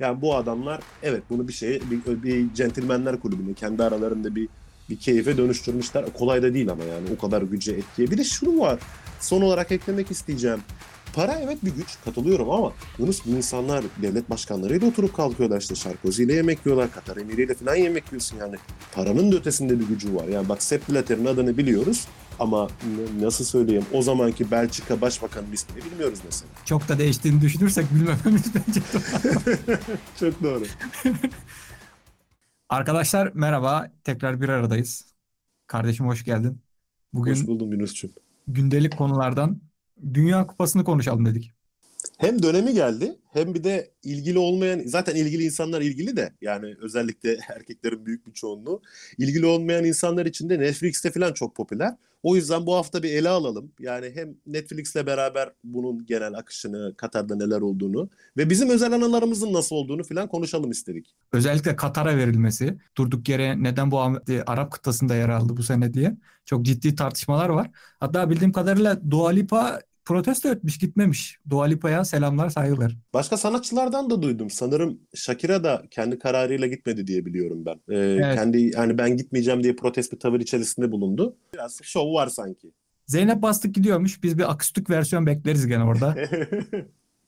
Yani bu adamlar evet bunu bir şeye bir, bir centilmenler kulübüne kendi aralarında bir bir keyfe dönüştürmüşler. Kolay da değil ama yani o kadar güce etkiye. Bir de şunu var. Son olarak eklemek isteyeceğim. Para evet bir güç katılıyorum ama Yunus insanlar devlet başkanlarıyla oturup kalkıyorlar işte Sarkozy ile yemek yiyorlar, Katar emiriyle falan yemek yiyorsun yani. Paranın da ötesinde bir gücü var. Yani bak Sepp Blatter'in adını biliyoruz ama nasıl söyleyeyim o zamanki Belçika Başbakanı'nın ismini bilmiyoruz mesela. Çok da değiştiğini düşünürsek bilmememiz bence Çok doğru. Arkadaşlar merhaba. Tekrar bir aradayız. Kardeşim hoş geldin. Bugün hoş buldum Yunus'cum. Gündelik konulardan Dünya Kupası'nı konuşalım dedik. Hem dönemi geldi hem bir de ilgili olmayan zaten ilgili insanlar ilgili de yani özellikle erkeklerin büyük bir çoğunluğu ilgili olmayan insanlar için de Netflix'te falan çok popüler. O yüzden bu hafta bir ele alalım. Yani hem Netflix'le beraber bunun genel akışını, Katar'da neler olduğunu ve bizim özel anılarımızın nasıl olduğunu falan konuşalım istedik. Özellikle Katar'a verilmesi, durduk yere neden bu Arap kıtasında yer aldı bu sene diye çok ciddi tartışmalar var. Hatta bildiğim kadarıyla Dua Lipa protesto etmiş gitmemiş. Dua Lipa'ya selamlar saygılar. Başka sanatçılardan da duydum. Sanırım Shakira da kendi kararıyla gitmedi diye biliyorum ben. Ee, evet. Kendi yani ben gitmeyeceğim diye protest bir tavır içerisinde bulundu. Biraz şov var sanki. Zeynep Bastık gidiyormuş. Biz bir akustik versiyon bekleriz gene orada.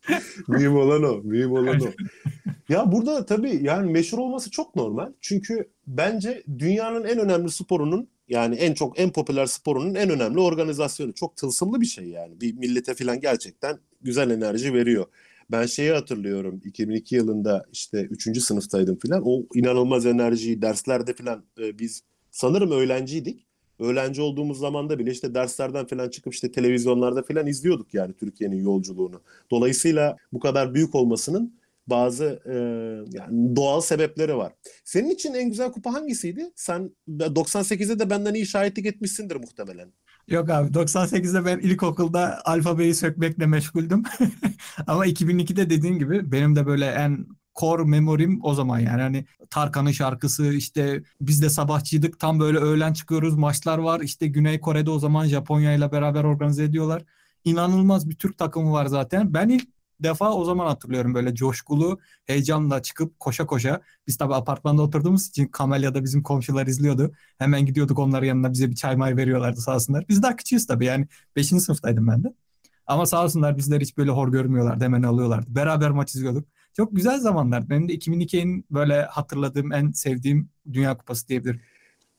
mühim olan o. Mühim olan o. ya burada tabii yani meşhur olması çok normal. Çünkü bence dünyanın en önemli sporunun yani en çok en popüler sporunun en önemli organizasyonu. Çok tılsımlı bir şey yani. Bir millete falan gerçekten güzel enerji veriyor. Ben şeyi hatırlıyorum 2002 yılında işte 3. sınıftaydım falan. O inanılmaz enerjiyi derslerde falan e, biz sanırım öğlenciydik. Öğlenci olduğumuz zaman da bile işte derslerden falan çıkıp işte televizyonlarda falan izliyorduk yani Türkiye'nin yolculuğunu. Dolayısıyla bu kadar büyük olmasının bazı e, yani doğal sebepleri var. Senin için en güzel kupa hangisiydi? Sen 98'de de benden iyi şahitlik etmişsindir muhtemelen. Yok abi 98'de ben ilkokulda alfabeyi sökmekle meşguldüm. Ama 2002'de dediğin gibi benim de böyle en core memorim o zaman yani hani Tarkan'ın şarkısı işte biz de sabahçıydık tam böyle öğlen çıkıyoruz maçlar var işte Güney Kore'de o zaman Japonya ile beraber organize ediyorlar. İnanılmaz bir Türk takımı var zaten. Ben ilk defa o zaman hatırlıyorum böyle coşkulu, heyecanla çıkıp koşa koşa. Biz tabii apartmanda oturduğumuz için Kamelya'da bizim komşular izliyordu. Hemen gidiyorduk onların yanına bize bir çay may veriyorlardı sağ olsunlar. Biz daha küçüğüz tabii yani 5. sınıftaydım ben de. Ama sağ olsunlar bizler hiç böyle hor görmüyorlardı. Hemen alıyorlardı. Beraber maç izliyorduk. Çok güzel zamanlar. Benim de 2002'nin böyle hatırladığım, en sevdiğim Dünya Kupası diyebilirim.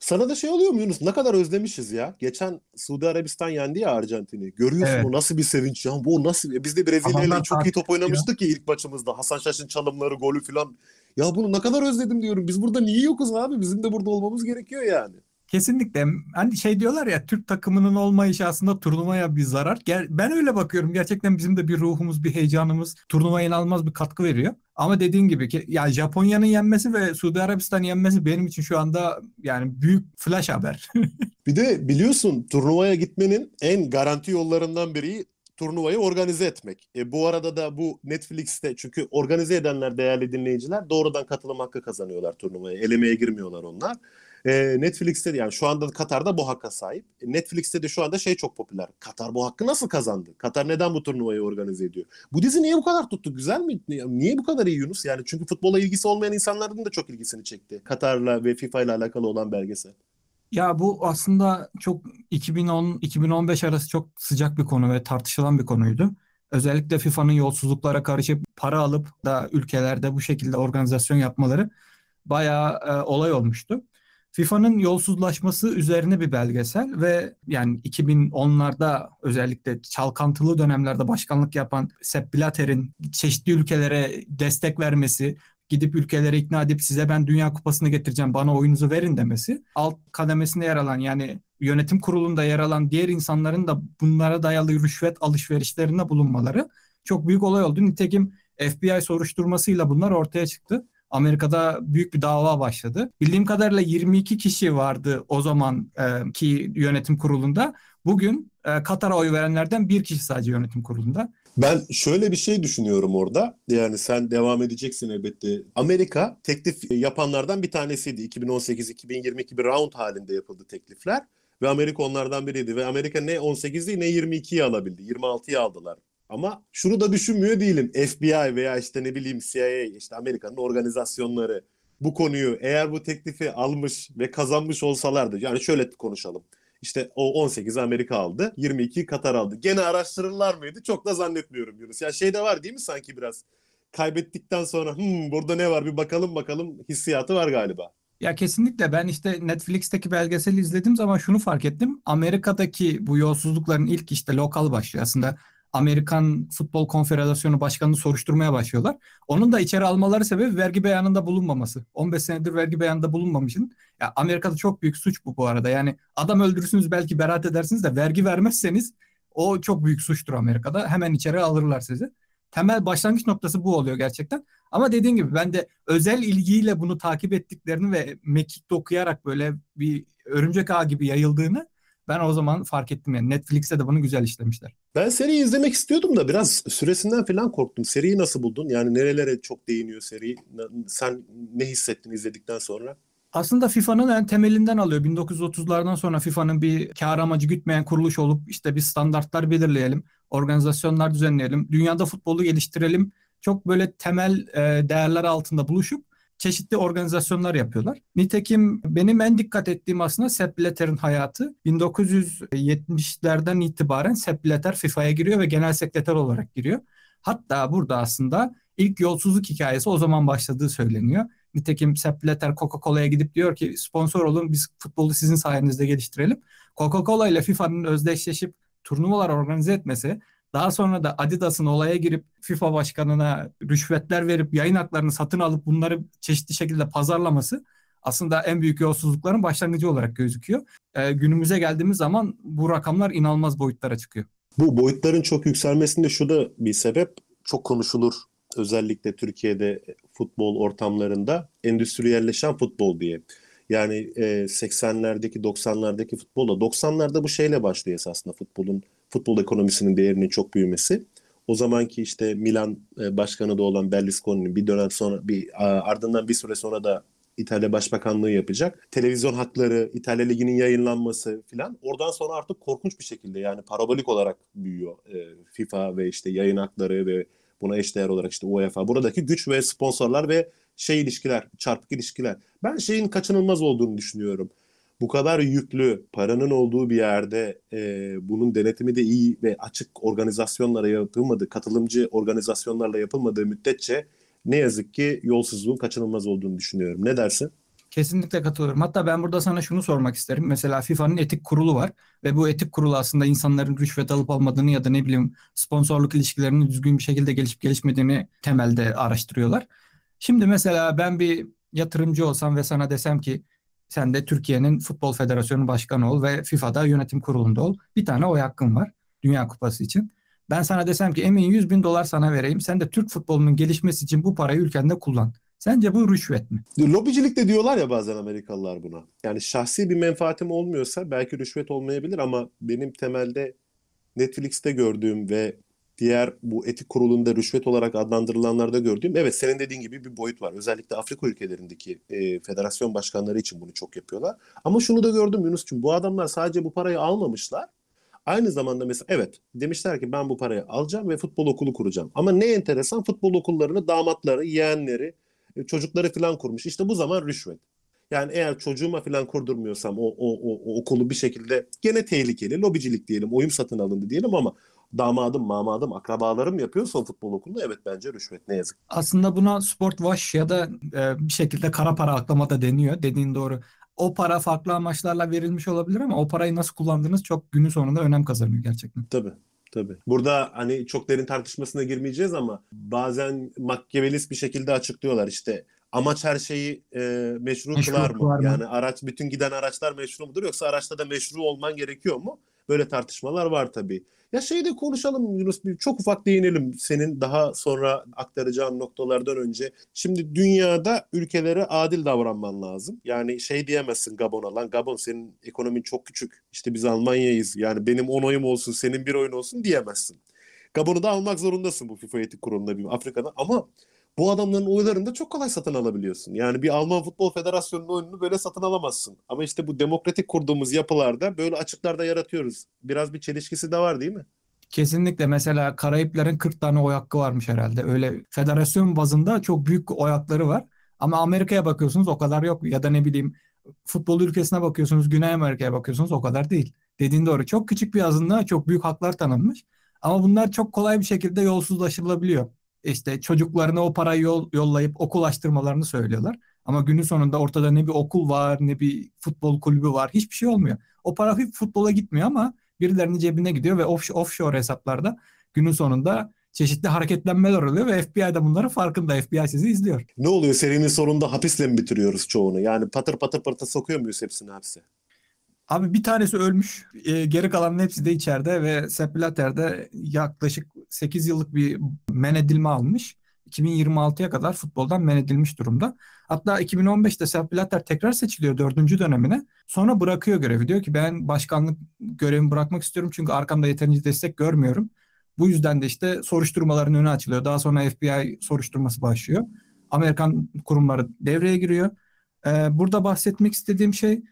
Sana da şey oluyor mu Yunus? Ne kadar özlemişiz ya. Geçen Suudi Arabistan yendi ya Arjantin'i. Görüyorsun evet. o nasıl bir sevinç ya. Bu nasıl? Biz de Brezilya ile çok iyi top oynamıştık ya. ilk maçımızda. Hasan Şaş'ın çalımları, golü falan. Ya bunu ne kadar özledim diyorum. Biz burada niye yokuz abi? Bizim de burada olmamız gerekiyor yani. Kesinlikle. Hani şey diyorlar ya Türk takımının olmayışı aslında turnuvaya bir zarar. Ben öyle bakıyorum. Gerçekten bizim de bir ruhumuz, bir heyecanımız turnuvaya inanılmaz bir katkı veriyor. Ama dediğin gibi ki ya Japonya'nın yenmesi ve Suudi Arabistan yenmesi benim için şu anda yani büyük flash haber. bir de biliyorsun turnuvaya gitmenin en garanti yollarından biri turnuvayı organize etmek. E, bu arada da bu Netflix'te çünkü organize edenler değerli dinleyiciler doğrudan katılım hakkı kazanıyorlar turnuvaya. Elemeye girmiyorlar onlar. E, Netflix'te de yani şu anda Katar'da bu hakka sahip. E, Netflix'te de şu anda şey çok popüler. Katar bu hakkı nasıl kazandı? Katar neden bu turnuvayı organize ediyor? Bu dizi niye bu kadar tuttu? Güzel mi? Niye bu kadar iyi Yunus? Yani çünkü futbola ilgisi olmayan insanların da çok ilgisini çekti. Katar'la ve FIFA ile alakalı olan belgesel. Ya bu aslında çok 2010-2015 arası çok sıcak bir konu ve tartışılan bir konuydu. Özellikle FIFA'nın yolsuzluklara karışıp para alıp da ülkelerde bu şekilde organizasyon yapmaları bayağı e, olay olmuştu. FIFA'nın yolsuzlaşması üzerine bir belgesel ve yani 2010'larda özellikle çalkantılı dönemlerde başkanlık yapan Sepp Blatter'in çeşitli ülkelere destek vermesi, gidip ülkelere ikna edip size ben Dünya Kupası'nı getireceğim bana oyunuzu verin demesi. Alt kademesinde yer alan yani yönetim kurulunda yer alan diğer insanların da bunlara dayalı rüşvet alışverişlerinde bulunmaları çok büyük olay oldu. Nitekim FBI soruşturmasıyla bunlar ortaya çıktı. Amerika'da büyük bir dava başladı. Bildiğim kadarıyla 22 kişi vardı o zaman e, ki yönetim kurulunda. Bugün e, Katar'a oy verenlerden bir kişi sadece yönetim kurulunda. Ben şöyle bir şey düşünüyorum orada. Yani sen devam edeceksin elbette. Amerika teklif yapanlardan bir tanesiydi. 2018-2022 bir round halinde yapıldı teklifler. Ve Amerika onlardan biriydi. Ve Amerika ne 18'i ne 22'yi alabildi. 26'yı aldılar Ama şunu da düşünmüyor değilim. FBI veya işte ne bileyim CIA, işte Amerika'nın organizasyonları bu konuyu eğer bu teklifi almış ve kazanmış olsalardı. Yani şöyle konuşalım. İşte o 18 Amerika aldı, 22 Katar aldı. Gene araştırırlar mıydı? Çok da zannetmiyorum Yunus. Ya şey de var değil mi sanki biraz? Kaybettikten sonra hmm, burada ne var bir bakalım bakalım hissiyatı var galiba. Ya kesinlikle ben işte Netflix'teki belgeseli izlediğim zaman şunu fark ettim. Amerika'daki bu yolsuzlukların ilk işte lokal başlıyor. Aslında Amerikan Futbol Konfederasyonu Başkanı'nı soruşturmaya başlıyorlar. Onun da içeri almaları sebebi vergi beyanında bulunmaması. 15 senedir vergi beyanında bulunmamışın. Ya Amerika'da çok büyük suç bu bu arada. Yani adam öldürürsünüz belki beraat edersiniz de vergi vermezseniz o çok büyük suçtur Amerika'da. Hemen içeri alırlar sizi. Temel başlangıç noktası bu oluyor gerçekten. Ama dediğin gibi ben de özel ilgiyle bunu takip ettiklerini ve mekikte okuyarak böyle bir örümcek ağ gibi yayıldığını ben o zaman fark ettim yani. Netflix'te de bunu güzel işlemişler. Ben seriyi izlemek istiyordum da biraz süresinden falan korktum. Seriyi nasıl buldun? Yani nerelere çok değiniyor seri? Sen ne hissettin izledikten sonra? Aslında FIFA'nın en temelinden alıyor. 1930'lardan sonra FIFA'nın bir kar amacı gütmeyen kuruluş olup işte bir standartlar belirleyelim, organizasyonlar düzenleyelim, dünyada futbolu geliştirelim. Çok böyle temel değerler altında buluşup çeşitli organizasyonlar yapıyorlar. Nitekim benim en dikkat ettiğim aslında Sepp Blatter'ın hayatı. 1970'lerden itibaren Sepp Blatter FIFA'ya giriyor ve genel sekreter olarak giriyor. Hatta burada aslında ilk yolsuzluk hikayesi o zaman başladığı söyleniyor. Nitekim Sepp Blatter Coca-Cola'ya gidip diyor ki sponsor olun biz futbolu sizin sayenizde geliştirelim. Coca-Cola ile FIFA'nın özdeşleşip turnuvalar organize etmesi daha sonra da Adidas'ın olaya girip FIFA başkanına rüşvetler verip yayın haklarını satın alıp bunları çeşitli şekilde pazarlaması aslında en büyük yolsuzlukların başlangıcı olarak gözüküyor. Ee, günümüze geldiğimiz zaman bu rakamlar inanılmaz boyutlara çıkıyor. Bu boyutların çok yükselmesinde şu da bir sebep. Çok konuşulur özellikle Türkiye'de futbol ortamlarında endüstriyelleşen futbol diye. Yani e, 80'lerdeki 90'lardaki futbolla 90'larda bu şeyle başlıyor esasında futbolun futbol ekonomisinin değerinin çok büyümesi. O zamanki işte Milan e, başkanı da olan Berlusconi'nin bir dönem sonra bir ardından bir süre sonra da İtalya Başbakanlığı yapacak. Televizyon hakları, İtalya Ligi'nin yayınlanması filan. Oradan sonra artık korkunç bir şekilde yani parabolik olarak büyüyor e, FIFA ve işte yayın hakları ve buna eşdeğer olarak işte UEFA. Buradaki güç ve sponsorlar ve şey ilişkiler, çarpık ilişkiler. Ben şeyin kaçınılmaz olduğunu düşünüyorum bu kadar yüklü paranın olduğu bir yerde e, bunun denetimi de iyi ve açık organizasyonlara yapılmadığı, katılımcı organizasyonlarla yapılmadığı müddetçe ne yazık ki yolsuzluğun kaçınılmaz olduğunu düşünüyorum. Ne dersin? Kesinlikle katılıyorum. Hatta ben burada sana şunu sormak isterim. Mesela FIFA'nın etik kurulu var ve bu etik kurulu aslında insanların rüşvet alıp almadığını ya da ne bileyim sponsorluk ilişkilerinin düzgün bir şekilde gelişip gelişmediğini temelde araştırıyorlar. Şimdi mesela ben bir yatırımcı olsam ve sana desem ki sen de Türkiye'nin Futbol Federasyonu Başkanı ol ve FIFA'da yönetim kurulunda ol. Bir tane oy hakkın var Dünya Kupası için. Ben sana desem ki emin 100 bin dolar sana vereyim. Sen de Türk futbolunun gelişmesi için bu parayı ülkende kullan. Sence bu rüşvet mi? Lobicilik de diyorlar ya bazen Amerikalılar buna. Yani şahsi bir menfaatim olmuyorsa belki rüşvet olmayabilir ama benim temelde Netflix'te gördüğüm ve diğer bu etik kurulunda rüşvet olarak adlandırılanlarda gördüğüm evet senin dediğin gibi bir boyut var. Özellikle Afrika ülkelerindeki e, federasyon başkanları için bunu çok yapıyorlar. Ama şunu da gördüm Yunus'cum bu adamlar sadece bu parayı almamışlar. Aynı zamanda mesela evet demişler ki ben bu parayı alacağım ve futbol okulu kuracağım. Ama ne enteresan futbol okullarını damatları, yeğenleri, e, çocukları falan kurmuş. İşte bu zaman rüşvet. Yani eğer çocuğuma falan kurdurmuyorsam o, o, o, o okulu bir şekilde gene tehlikeli, lobicilik diyelim, oyun satın alındı diyelim ama damadım, mamadım, akrabalarım yapıyorsa o futbol okulunda evet bence rüşvet ne yazık. Aslında buna sport wash ya da e, bir şekilde kara para aklama da deniyor. Dediğin doğru. O para farklı amaçlarla verilmiş olabilir ama o parayı nasıl kullandığınız çok günün sonunda önem kazanıyor gerçekten. Tabii. Tabii. Burada hani çok derin tartışmasına girmeyeceğiz ama bazen makyavelist bir şekilde açıklıyorlar işte amaç her şeyi e, meşru, meşru kılar mı? Kılar mı? Yani araç bütün giden araçlar meşru mudur yoksa araçta da meşru olman gerekiyor mu? Böyle tartışmalar var tabii. Ya şeyi de konuşalım Yunus bir çok ufak değinelim senin daha sonra aktaracağın noktalardan önce. Şimdi dünyada ülkelere adil davranman lazım. Yani şey diyemezsin Gabon'a lan Gabon senin ekonomin çok küçük. İşte biz Almanya'yız. Yani benim 10 oyum olsun senin bir oyun olsun diyemezsin. Gabon'u da almak zorundasın bu FIFA etik kurulunda bir Afrika'da ama bu adamların oylarını da çok kolay satın alabiliyorsun. Yani bir Alman Futbol Federasyonu'nun oyununu böyle satın alamazsın. Ama işte bu demokratik kurduğumuz yapılarda böyle açıklarda yaratıyoruz. Biraz bir çelişkisi de var değil mi? Kesinlikle mesela Karayiplerin 40 tane oy hakkı varmış herhalde. Öyle federasyon bazında çok büyük oy hakları var. Ama Amerika'ya bakıyorsunuz o kadar yok. Ya da ne bileyim futbol ülkesine bakıyorsunuz Güney Amerika'ya bakıyorsunuz o kadar değil. Dediğin doğru. Çok küçük bir azınlığa çok büyük haklar tanınmış. Ama bunlar çok kolay bir şekilde yolsuzlaşılabiliyor. İşte çocuklarına o parayı yol, yollayıp okul açtırmalarını söylüyorlar. Ama günün sonunda ortada ne bir okul var ne bir futbol kulübü var. Hiçbir şey olmuyor. O para futbola gitmiyor ama birilerinin cebine gidiyor ve off, offshore hesaplarda günün sonunda çeşitli hareketlenmeler oluyor ve FBI de bunların farkında. FBI sizi izliyor. Ne oluyor serinin sonunda hapisle mi bitiriyoruz çoğunu? Yani patır patır patır sokuyor muyuz hepsini hapse? Abi bir tanesi ölmüş. E, geri kalanın hepsi de içeride ve Sepp yaklaşık 8 yıllık bir men edilme almış. 2026'ya kadar futboldan men edilmiş durumda. Hatta 2015'te Sepp tekrar seçiliyor dördüncü dönemine. Sonra bırakıyor görevi. Diyor ki ben başkanlık görevimi bırakmak istiyorum çünkü arkamda yeterince destek görmüyorum. Bu yüzden de işte soruşturmaların önü açılıyor. Daha sonra FBI soruşturması başlıyor. Amerikan kurumları devreye giriyor. Ee, burada bahsetmek istediğim şey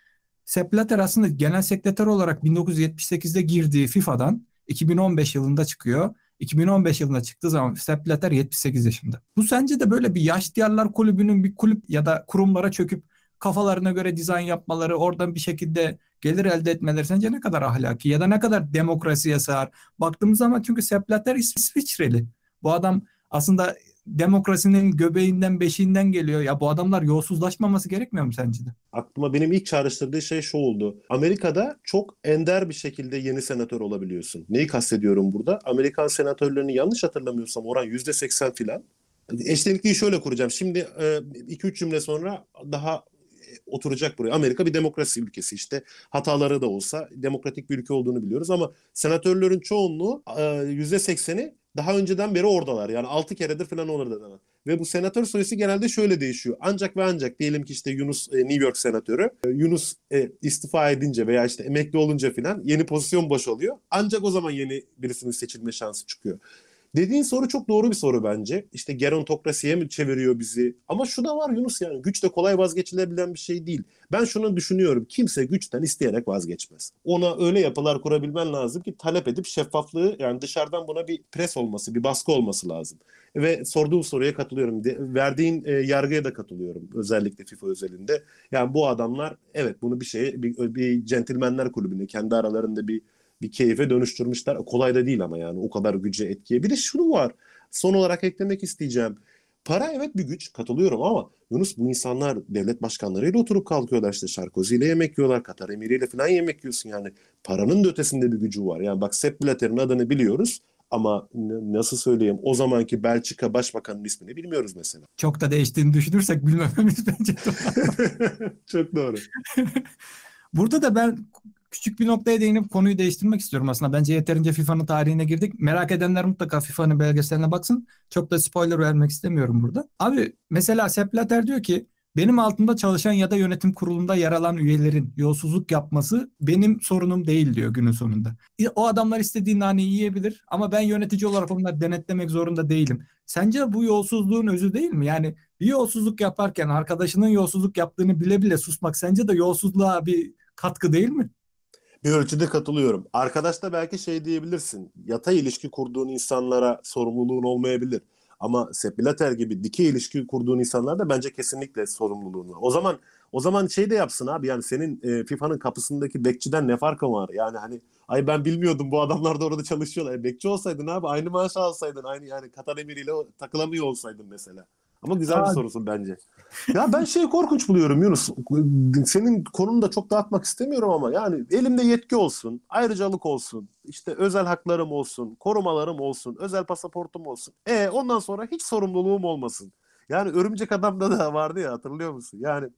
Sepp Blatter aslında genel sekreter olarak 1978'de girdiği FIFA'dan 2015 yılında çıkıyor. 2015 yılında çıktığı zaman Sepp Blatter 78 yaşında. Bu sence de böyle bir yaş diyarlar kulübünün bir kulüp ya da kurumlara çöküp kafalarına göre dizayn yapmaları, oradan bir şekilde gelir elde etmeleri sence ne kadar ahlaki ya da ne kadar demokrasiye sığar? Baktığımız zaman çünkü Sepp Blatter İsviçreli. Bu adam aslında demokrasinin göbeğinden beşiğinden geliyor. Ya bu adamlar yolsuzlaşmaması gerekmiyor mu sence de? Aklıma benim ilk çağrıştırdığı şey şu oldu. Amerika'da çok ender bir şekilde yeni senatör olabiliyorsun. Neyi kastediyorum burada? Amerikan senatörlerini yanlış hatırlamıyorsam oran %80 filan. Eşlenikliği şöyle kuracağım. Şimdi 2-3 cümle sonra daha oturacak buraya. Amerika bir demokrasi ülkesi işte. Hataları da olsa demokratik bir ülke olduğunu biliyoruz ama senatörlerin çoğunluğu %80'i daha önceden beri oradalar. Yani 6 keredir falan oradalar. Ve bu senatör sayısı genelde şöyle değişiyor. Ancak ve ancak diyelim ki işte Yunus e, New York senatörü e, Yunus e, istifa edince veya işte emekli olunca falan yeni pozisyon boşalıyor. Ancak o zaman yeni birisinin seçilme şansı çıkıyor. Dediğin soru çok doğru bir soru bence. İşte gerontokrasiye mi çeviriyor bizi? Ama şu da var Yunus yani güç de kolay vazgeçilebilen bir şey değil. Ben şunu düşünüyorum. Kimse güçten isteyerek vazgeçmez. Ona öyle yapılar kurabilmen lazım ki talep edip şeffaflığı yani dışarıdan buna bir pres olması, bir baskı olması lazım. Ve sorduğum soruya katılıyorum. De, verdiğin e, yargıya da katılıyorum. Özellikle FIFA özelinde. Yani bu adamlar evet bunu bir şeye bir, bir centilmenler kulübüne kendi aralarında bir bir keyfe dönüştürmüşler. Kolay da değil ama yani o kadar güce etkiye. Bir de şunu var. Son olarak eklemek isteyeceğim. Para evet bir güç katılıyorum ama Yunus bu insanlar devlet başkanlarıyla oturup kalkıyorlar işte Sarkozy ile yemek yiyorlar, Katar emiriyle falan yemek yiyorsun yani. Paranın da ötesinde bir gücü var. Yani bak Sepp Blatter'in adını biliyoruz ama nasıl söyleyeyim o zamanki Belçika Başbakanı'nın ismini bilmiyoruz mesela. Çok da değiştiğini düşünürsek bilmememiz bence Çok doğru. Burada da ben küçük bir noktaya değinip konuyu değiştirmek istiyorum aslında. Bence yeterince FIFA'nın tarihine girdik. Merak edenler mutlaka FIFA'nın belgeseline baksın. Çok da spoiler vermek istemiyorum burada. Abi mesela Sepp Blatter diyor ki benim altında çalışan ya da yönetim kurulunda yer alan üyelerin yolsuzluk yapması benim sorunum değil diyor günün sonunda. O adamlar istediği naneyi yiyebilir ama ben yönetici olarak onları denetlemek zorunda değilim. Sence bu yolsuzluğun özü değil mi? Yani bir yolsuzluk yaparken arkadaşının yolsuzluk yaptığını bile bile susmak sence de yolsuzluğa bir katkı değil mi? Bir ölçüde katılıyorum. Arkadaş da belki şey diyebilirsin. Yatay ilişki kurduğun insanlara sorumluluğun olmayabilir. Ama Sepp Blatter gibi dikey ilişki kurduğun insanlar da bence kesinlikle sorumluluğun var. O zaman o zaman şey de yapsın abi yani senin e, FIFA'nın kapısındaki bekçiden ne farkı var? Yani hani ay ben bilmiyordum bu adamlar da orada çalışıyorlar. E, bekçi olsaydın abi aynı maaşı alsaydın aynı yani Katar emiriyle takılamıyor olsaydın mesela. Ama güzel bir sorusun bence. Ya ben şey korkunç buluyorum Yunus. Senin konunu da çok dağıtmak istemiyorum ama yani elimde yetki olsun, ayrıcalık olsun, işte özel haklarım olsun, korumalarım olsun, özel pasaportum olsun. E ondan sonra hiç sorumluluğum olmasın. Yani örümcek adamda da vardı ya hatırlıyor musun? Yani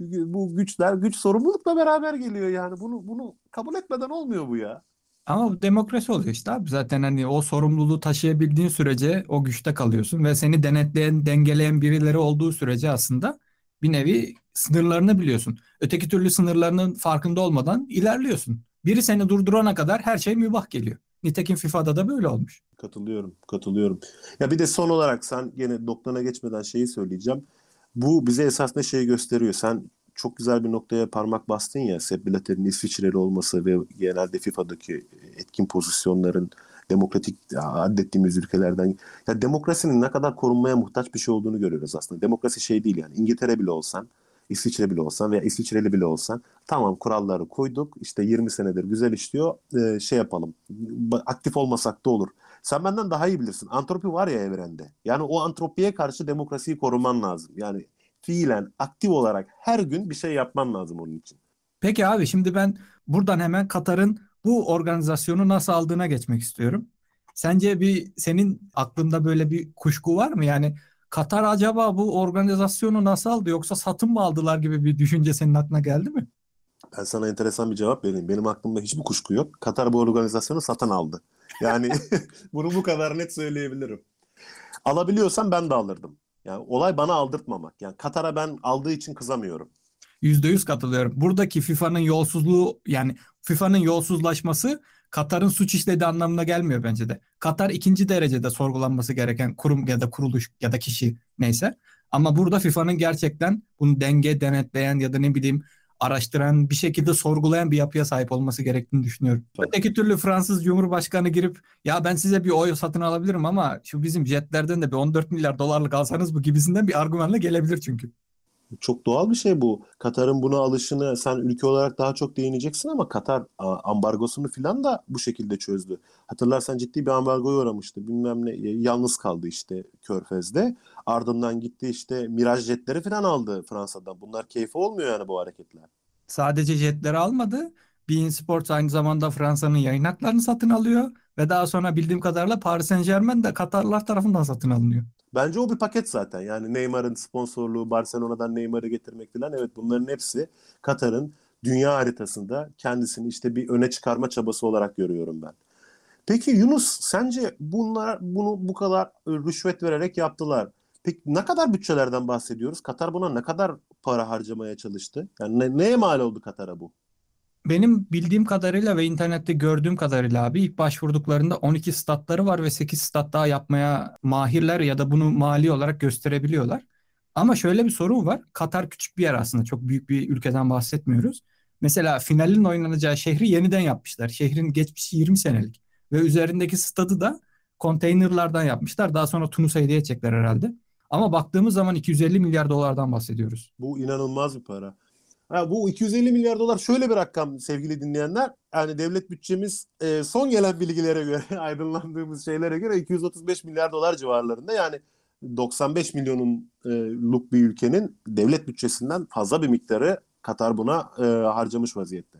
bu güçler güç sorumlulukla beraber geliyor yani. Bunu bunu kabul etmeden olmuyor bu ya. Ama bu demokrasi oluyor işte abi. Zaten hani o sorumluluğu taşıyabildiğin sürece o güçte kalıyorsun ve seni denetleyen, dengeleyen birileri olduğu sürece aslında bir nevi sınırlarını biliyorsun. Öteki türlü sınırlarının farkında olmadan ilerliyorsun. Biri seni durdurana kadar her şey mübah geliyor. Nitekim FIFA'da da böyle olmuş. Katılıyorum, katılıyorum. Ya bir de son olarak sen gene doktoruna geçmeden şeyi söyleyeceğim. Bu bize esasında şeyi gösteriyor. Sen çok güzel bir noktaya parmak bastın ya Sepp Blatter'in İsviçreli olması ve genelde FIFA'daki etkin pozisyonların demokratik addettiğimiz ülkelerden. Ya demokrasinin ne kadar korunmaya muhtaç bir şey olduğunu görüyoruz aslında. Demokrasi şey değil yani. İngiltere bile olsan, İsviçre bile olsan veya İsviçreli bile olsan tamam kuralları koyduk işte 20 senedir güzel işliyor ee, şey yapalım aktif olmasak da olur. Sen benden daha iyi bilirsin. Antropi var ya evrende. Yani o antropiye karşı demokrasiyi koruman lazım. Yani fiilen aktif olarak her gün bir şey yapman lazım onun için. Peki abi şimdi ben buradan hemen Katar'ın bu organizasyonu nasıl aldığına geçmek istiyorum. Sence bir senin aklında böyle bir kuşku var mı? Yani Katar acaba bu organizasyonu nasıl aldı yoksa satın mı aldılar gibi bir düşünce senin aklına geldi mi? Ben sana enteresan bir cevap vereyim. Benim aklımda hiçbir kuşku yok. Katar bu organizasyonu satın aldı. Yani bunu bu kadar net söyleyebilirim. Alabiliyorsam ben de alırdım. Yani olay bana aldırtmamak. Yani Katar'a ben aldığı için kızamıyorum. Yüzde yüz katılıyorum. Buradaki FIFA'nın yolsuzluğu yani FIFA'nın yolsuzlaşması Katar'ın suç işlediği anlamına gelmiyor bence de. Katar ikinci derecede sorgulanması gereken kurum ya da kuruluş ya da kişi neyse. Ama burada FIFA'nın gerçekten bunu denge denetleyen ya da ne bileyim araştıran bir şekilde sorgulayan bir yapıya sahip olması gerektiğini düşünüyorum. Tabii. Öteki türlü Fransız Cumhurbaşkanı girip ya ben size bir oy satın alabilirim ama şu bizim jetlerden de bir 14 milyar dolarlık alsanız bu gibisinden bir argümanla gelebilir çünkü. Çok doğal bir şey bu. Katar'ın buna alışını sen ülke olarak daha çok değineceksin ama Katar ambargosunu filan da bu şekilde çözdü. Hatırlarsan ciddi bir ambargoya uğramıştı. Bilmem ne yalnız kaldı işte Körfez'de. Ardından gitti işte Miraj jetleri filan aldı Fransa'dan. Bunlar keyfi olmuyor yani bu hareketler. Sadece jetleri almadı. Bein Sports aynı zamanda Fransa'nın yayın haklarını satın alıyor ve daha sonra bildiğim kadarıyla Paris Saint Germain de Katarlılar tarafından satın alınıyor. Bence o bir paket zaten. Yani Neymar'ın sponsorluğu, Barcelona'dan Neymar'ı getirmek falan evet bunların hepsi Katar'ın dünya haritasında kendisini işte bir öne çıkarma çabası olarak görüyorum ben. Peki Yunus sence bunlar bunu bu kadar rüşvet vererek yaptılar. Peki ne kadar bütçelerden bahsediyoruz? Katar buna ne kadar para harcamaya çalıştı? Yani ne, neye mal oldu Katar'a bu? Benim bildiğim kadarıyla ve internette gördüğüm kadarıyla abi ilk başvurduklarında 12 statları var ve 8 stat daha yapmaya mahirler ya da bunu mali olarak gösterebiliyorlar. Ama şöyle bir sorun var. Katar küçük bir yer aslında. Çok büyük bir ülkeden bahsetmiyoruz. Mesela finalin oynanacağı şehri yeniden yapmışlar. Şehrin geçmişi 20 senelik. Ve üzerindeki stadı da konteynerlardan yapmışlar. Daha sonra Tunus'a hediye edecekler herhalde. Ama baktığımız zaman 250 milyar dolardan bahsediyoruz. Bu inanılmaz bir para. Ha, bu 250 milyar dolar şöyle bir rakam sevgili dinleyenler. Yani devlet bütçemiz e, son gelen bilgilere göre aydınlandığımız şeylere göre 235 milyar dolar civarlarında. Yani 95 milyonluk bir ülkenin devlet bütçesinden fazla bir miktarı Katar buna e, harcamış vaziyette.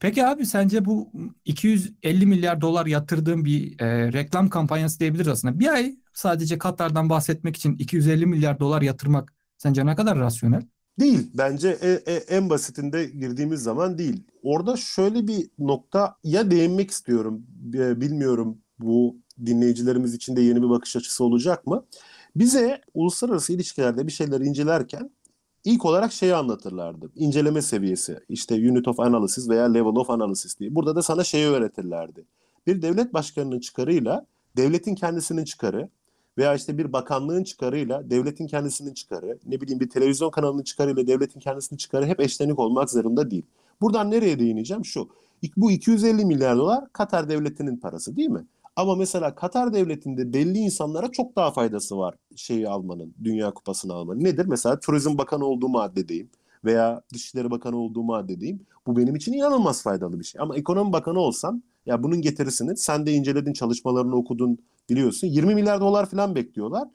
Peki abi sence bu 250 milyar dolar yatırdığım bir e, reklam kampanyası diyebiliriz aslında. Bir ay sadece Katar'dan bahsetmek için 250 milyar dolar yatırmak sence ne kadar rasyonel? Değil. Bence e, e, en basitinde girdiğimiz zaman değil. Orada şöyle bir nokta ya değinmek istiyorum. E, bilmiyorum bu dinleyicilerimiz için de yeni bir bakış açısı olacak mı? Bize uluslararası ilişkilerde bir şeyler incelerken ilk olarak şeyi anlatırlardı. İnceleme seviyesi. işte unit of analysis veya level of analysis diye. Burada da sana şeyi öğretirlerdi. Bir devlet başkanının çıkarıyla devletin kendisinin çıkarı veya işte bir bakanlığın çıkarıyla devletin kendisinin çıkarı, ne bileyim bir televizyon kanalının çıkarıyla devletin kendisinin çıkarı hep eşlenik olmak zorunda değil. Buradan nereye değineceğim? Şu. Bu 250 milyar dolar Katar devletinin parası değil mi? Ama mesela Katar devletinde belli insanlara çok daha faydası var şeyi almanın, Dünya Kupası'nı almanın. Nedir? Mesela Turizm Bakanı olduğumu addedeyim veya Dışişleri Bakanı olduğumu addedeyim. Bu benim için inanılmaz faydalı bir şey. Ama Ekonomi Bakanı olsam ya bunun getirisini sen de inceledin, çalışmalarını okudun biliyorsun. 20 milyar dolar falan bekliyorlar.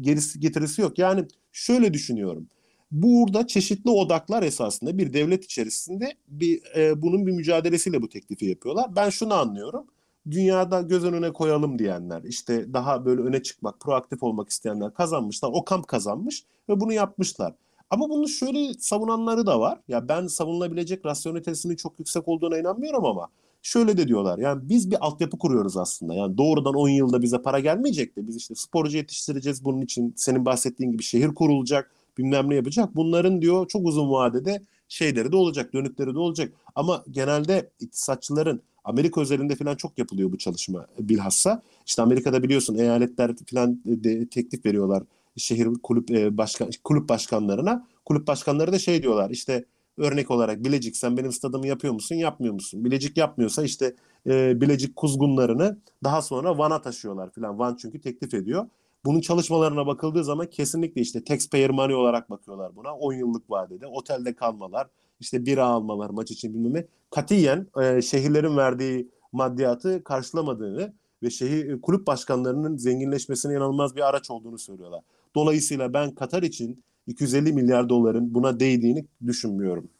Gerisi getirisi yok. Yani şöyle düşünüyorum. Burada çeşitli odaklar esasında bir devlet içerisinde bir e, bunun bir mücadelesiyle bu teklifi yapıyorlar. Ben şunu anlıyorum. Dünyada göz önüne koyalım diyenler, işte daha böyle öne çıkmak, proaktif olmak isteyenler kazanmışlar. O kamp kazanmış ve bunu yapmışlar. Ama bunu şöyle savunanları da var. Ya ben savunulabilecek rasyonitesinin çok yüksek olduğuna inanmıyorum ama şöyle de diyorlar. Yani biz bir altyapı kuruyoruz aslında. Yani doğrudan 10 yılda bize para gelmeyecek de biz işte sporcu yetiştireceğiz bunun için. Senin bahsettiğin gibi şehir kurulacak, bilmem ne yapacak. Bunların diyor çok uzun vadede şeyleri de olacak, dönükleri de olacak. Ama genelde iktisatçıların Amerika özelinde falan çok yapılıyor bu çalışma bilhassa. İşte Amerika'da biliyorsun eyaletler falan de teklif veriyorlar şehir kulüp e, başkan kulüp başkanlarına. Kulüp başkanları da şey diyorlar işte Örnek olarak Bilecik sen benim stadımı yapıyor musun, yapmıyor musun? Bilecik yapmıyorsa işte e, Bilecik kuzgunlarını daha sonra Van'a taşıyorlar filan. Van çünkü teklif ediyor. Bunun çalışmalarına bakıldığı zaman kesinlikle işte taxpayer money olarak bakıyorlar buna. 10 yıllık vadede otelde kalmalar, işte bira almalar maç için bilmem ne. Katiyen e, şehirlerin verdiği maddiyatı karşılamadığını ve şehir kulüp başkanlarının zenginleşmesine inanılmaz bir araç olduğunu söylüyorlar. Dolayısıyla ben Katar için 250 milyar doların buna değdiğini düşünmüyorum.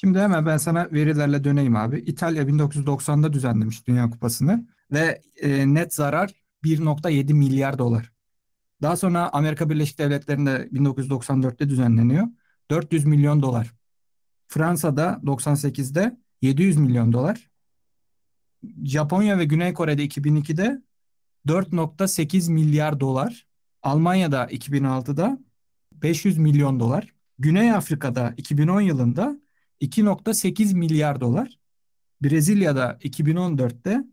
Şimdi hemen ben sana verilerle döneyim abi. İtalya 1990'da düzenlemiş Dünya Kupası'nı ve e, net zarar 1.7 milyar dolar. Daha sonra Amerika Birleşik Devletleri'nde 1994'te düzenleniyor. 400 milyon dolar. Fransa'da 98'de 700 milyon dolar. Japonya ve Güney Kore'de 2002'de 4.8 milyar dolar. Almanya'da 2006'da 500 milyon dolar. Güney Afrika'da 2010 yılında 2.8 milyar dolar. Brezilya'da 2014'te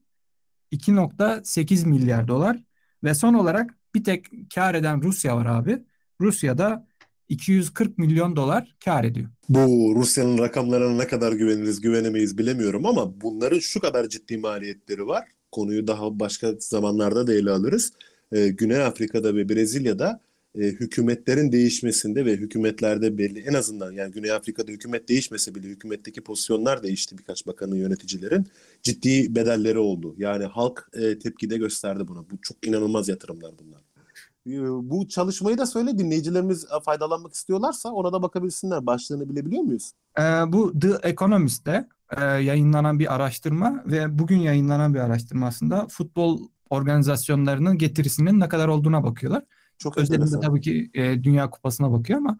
2.8 milyar dolar ve son olarak bir tek kar eden Rusya var abi. Rusya'da 240 milyon dolar kar ediyor. Bu Rusya'nın rakamlarına ne kadar güveniriz güvenemeyiz bilemiyorum ama bunların şu kadar ciddi maliyetleri var. Konuyu daha başka zamanlarda da ele alırız. Ee, Güney Afrika'da ve Brezilya'da e, hükümetlerin değişmesinde ve hükümetlerde belli en azından yani Güney Afrika'da hükümet değişmese bile hükümetteki pozisyonlar değişti birkaç bakanın yöneticilerin ciddi bedelleri oldu. Yani halk e, tepki de gösterdi buna. Bu çok inanılmaz yatırımlar bunlar. E, bu çalışmayı da söyle dinleyicilerimiz faydalanmak istiyorlarsa ona da bakabilsinler. Başlığını bilebiliyor muyuz? Ee, bu The Economist'te e, yayınlanan bir araştırma ve bugün yayınlanan bir araştırma aslında futbol organizasyonlarının getirisinin ne kadar olduğuna bakıyorlar. Çok enteresan. tabii ki e, Dünya Kupası'na bakıyor ama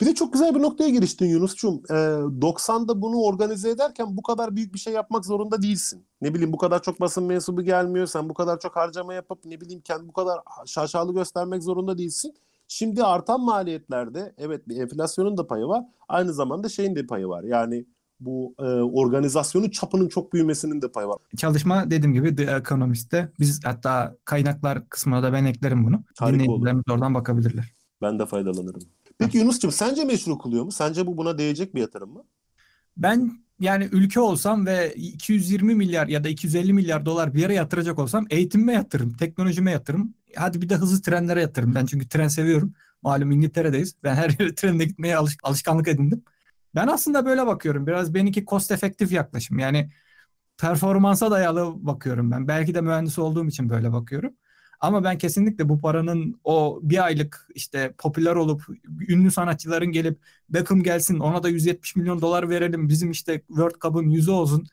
Bir de çok güzel bir noktaya giriştin Yunus'cum. Ee, 90'da bunu organize ederken bu kadar büyük bir şey yapmak zorunda değilsin. Ne bileyim bu kadar çok basın mensubu gelmiyor. Sen bu kadar çok harcama yapıp ne bileyim kendi bu kadar şaşalı göstermek zorunda değilsin. Şimdi artan maliyetlerde evet bir enflasyonun da payı var. Aynı zamanda şeyin de payı var. Yani bu e, organizasyonun çapının çok büyümesinin de payı var. çalışma dediğim gibi The Economist'te biz hatta kaynaklar kısmına da ben eklerim bunu. Dinleyicilerimiz oradan bakabilirler. Ben de faydalanırım. Peki Yunus'cum sence meşru kılıyor mu? Sence bu buna değecek bir yatırım mı? Ben yani ülke olsam ve 220 milyar ya da 250 milyar dolar bir yere yatıracak olsam eğitimime yatırırım, teknolojime yatırırım. Hadi bir de hızlı trenlere yatırırım. Ben çünkü tren seviyorum. Malum İngiltere'deyiz. Ben her yere trenle gitmeye alış alışkanlık edindim. Ben aslında böyle bakıyorum. Biraz benimki cost efektif yaklaşım. Yani performansa dayalı bakıyorum ben. Belki de mühendis olduğum için böyle bakıyorum. Ama ben kesinlikle bu paranın o bir aylık işte popüler olup ünlü sanatçıların gelip Beckham gelsin ona da 170 milyon dolar verelim bizim işte World Cup'ın yüzü olsun.